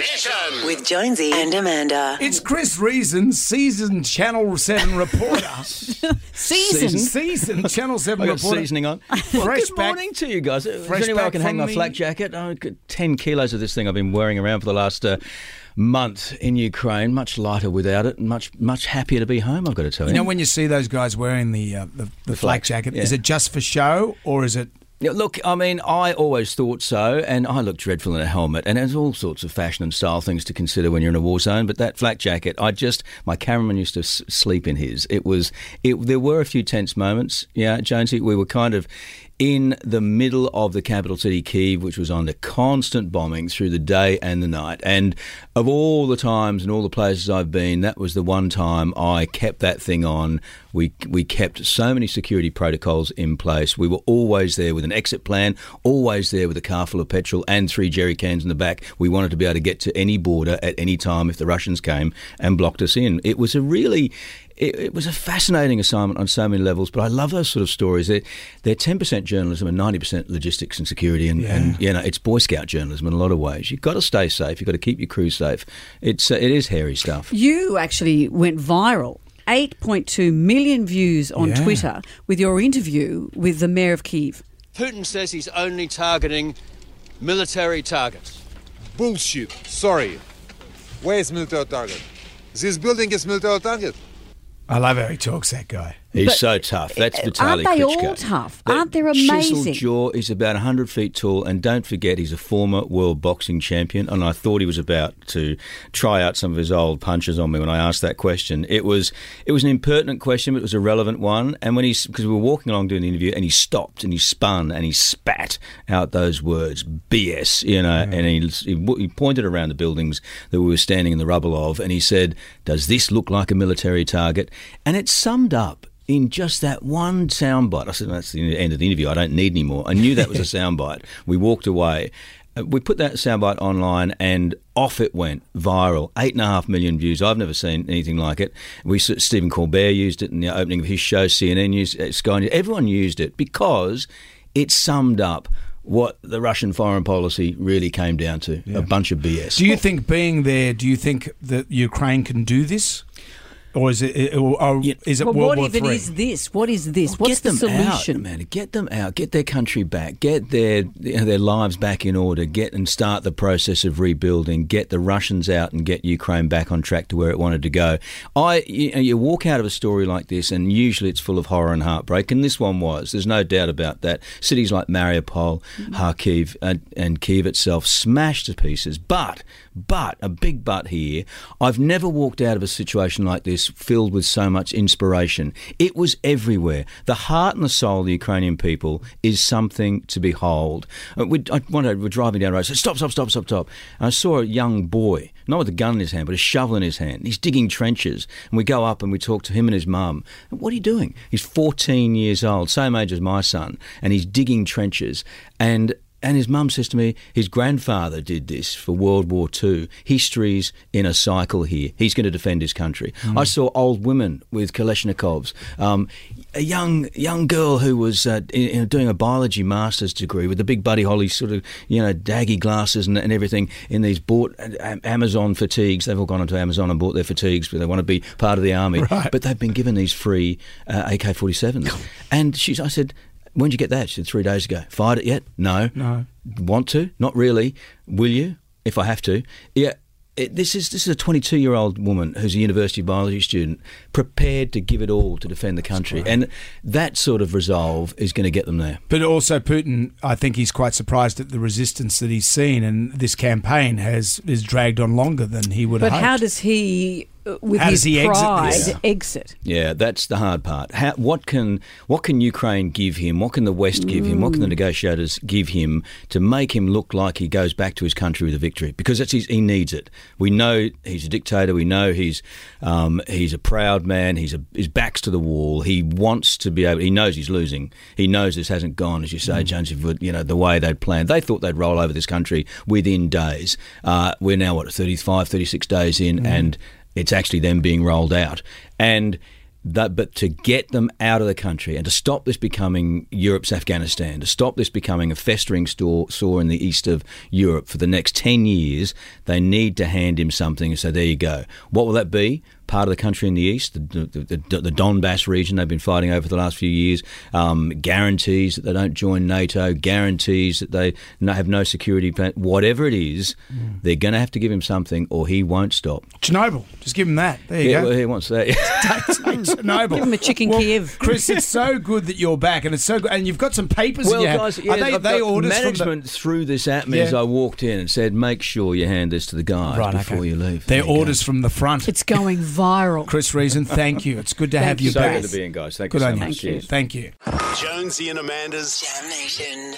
Mission. With Jonesy and Amanda. It's Chris Reason, seasoned Channel 7 reporter. Season. seasoned Channel 7 I got reporter. seasoning on. Fresh Good back- morning to you guys. Is fresh there any way I back can hang from my the- flak jacket? I've got 10 kilos of this thing I've been wearing around for the last uh, month in Ukraine. Much lighter without it. and Much much happier to be home, I've got to tell you. You know, when you see those guys wearing the uh, the, the, flak flak, jacket, yeah. is it just for show or is it? Yeah, look, I mean, I always thought so, and I look dreadful in a helmet, and there's all sorts of fashion and style things to consider when you're in a war zone. But that flak jacket, I just, my cameraman used to s- sleep in his. It was, it. There were a few tense moments, yeah, Jonesy. We were kind of in the middle of the capital city, Kiev, which was under constant bombing through the day and the night. And of all the times and all the places I've been, that was the one time I kept that thing on. We we kept so many security protocols in place. We were always there with an exit plan, always there with a car full of petrol and three jerry cans in the back. We wanted to be able to get to any border at any time if the Russians came and blocked us in. It was a really it, it was a fascinating assignment on so many levels, but I love those sort of stories. They're, they're 10% journalism and 90% logistics and security, and, and you know it's Boy Scout journalism in a lot of ways. You've got to stay safe. You've got to keep your crew safe. It's uh, it is hairy stuff. You actually went viral. 8.2 million views on Yeah. Twitter with your interview with the mayor of Kiev. Putin says he's only targeting military targets. Bullshit. Sorry. Where is military target? This building is military target. I love how he talks, that guy. He's But, so tough. That's Vitaly aren't they Klitschko. all tough? That Aren't they amazing? jaw. is about 100 feet tall, and don't forget, he's a former world boxing champion. And I thought he was about to try out some of his old punches on me when I asked that question. It was it was an impertinent question, but it was a relevant one. And when he's because we were walking along doing the interview, and he stopped and he spun and he spat out those words BS, you know, and he, he he pointed around the buildings that we were standing in the rubble of, and he said, "Does this look like a military target?" And it summed up in just that one soundbite. I said, that's the end of the interview. I don't need any more. I knew that was a soundbite. We walked away. Uh, We put that soundbite online and off it went viral. Eight and a half million views. I've never seen anything like it. We Stephen Colbert used it in the opening of his show. CNN used it. Sky News. Everyone used it because it summed up what the Russian foreign policy really came down to: a bunch of BS. Do you think being there, do you think that Ukraine can do this? Or is it, or, or Yeah. is it But World what War if it Three? is this? What is this? Oh, What's get the them out, solution? man. Get them out. Get their country back. Get their you know, their lives back in order. Get and start the process of rebuilding. Get the Russians out and get Ukraine back on track to where it wanted to go. I you, know, you walk out of a story like this, and usually it's full of horror and heartbreak, and this one was. There's no doubt about that. Cities like Mariupol, mm-hmm. Kharkiv, and, and Kiev itself smashed to pieces. But but a big but here. I've never walked out of a situation like this filled with so much inspiration. It was everywhere. The heart and the soul of the Ukrainian people is something to behold. Uh, We, I, one we're driving down the road. I said, "Stop! Stop! Stop! Stop! Stop!" And I saw a young boy, not with a gun in his hand, but a shovel in his hand. He's digging trenches, and we go up and we talk to him and his mum. What are you doing? He's 14 years old, same age as my son, and he's digging trenches and. And his mum says to me, his grandfather did this for World War II. History's in a cycle here. He's going to defend his country. I saw old women with Kalashnikovs. Um, a young young girl who was uh, in, in doing a biology master's degree with the big Buddy Holly sort of you know daggy glasses and, and everything in these bought uh, Amazon fatigues. They've all gone onto Amazon and bought their fatigues because they want to be part of the army. Right. But they've been given these free uh, AK-47s. and she's, I said. When did you get that? She said three days ago. Fired it yet? No. No. Want to? Not really. Will you? If I have to. Yeah. It, this is this is a 22 year old woman who's a university biology student, prepared to give it all to defend the country, and that sort of resolve is going to get them there. But also Putin, I think he's quite surprised at the resistance that he's seen, and this campaign has is dragged on longer than he would But have how does he, with How his does he exit pride, exit? Yeah, that's the hard part. How, what can what can Ukraine give him? What can the West give him? What can the negotiators give him to make him look like he goes back to his country with a victory? Because that's his, he needs it. We know he's a dictator. We know he's um, he's a proud man. He's a, his back's to the wall. He wants to be able. He knows he's losing. He knows this hasn't gone, as you say, Jonesy. You know the way they'd planned. They thought they'd roll over this country within days. Uh, we're now what 35, 36 days in, and it's actually them being rolled out. And that, but to get them out of the country and to stop this becoming Europe's Afghanistan, to stop this becoming a festering store, sore in the east of Europe for the next 10 years, they need to hand him something say, there you go. What will that be? Part of the country in the east, the, the, the, the Donbass region they've been fighting over for the last few years, um, guarantees that they don't join NATO, guarantees that they no, have no security plan, whatever it is, they're going to have to give him something or he won't stop. Chernobyl. Just give him that. There you Yeah, go. well, he wants that. Take- take Chernobyl. Give him a chicken well, Kiev. Chris, it's so good that you're back, and it's so good, and you've got some papers. in Well, your guys, yeah, are they, are they got orders from the- management threw this at me as I walked in and said, "Make sure you hand this to the guys Right, before okay. you leave." They're There you go. orders from the front. It's going viral. Chris Reason, thank you. It's good to have you So back. good to be in, guys. Thank Good you so on you. much. Cheers. Thank you. Jonesy and Amanda's Jam Nation.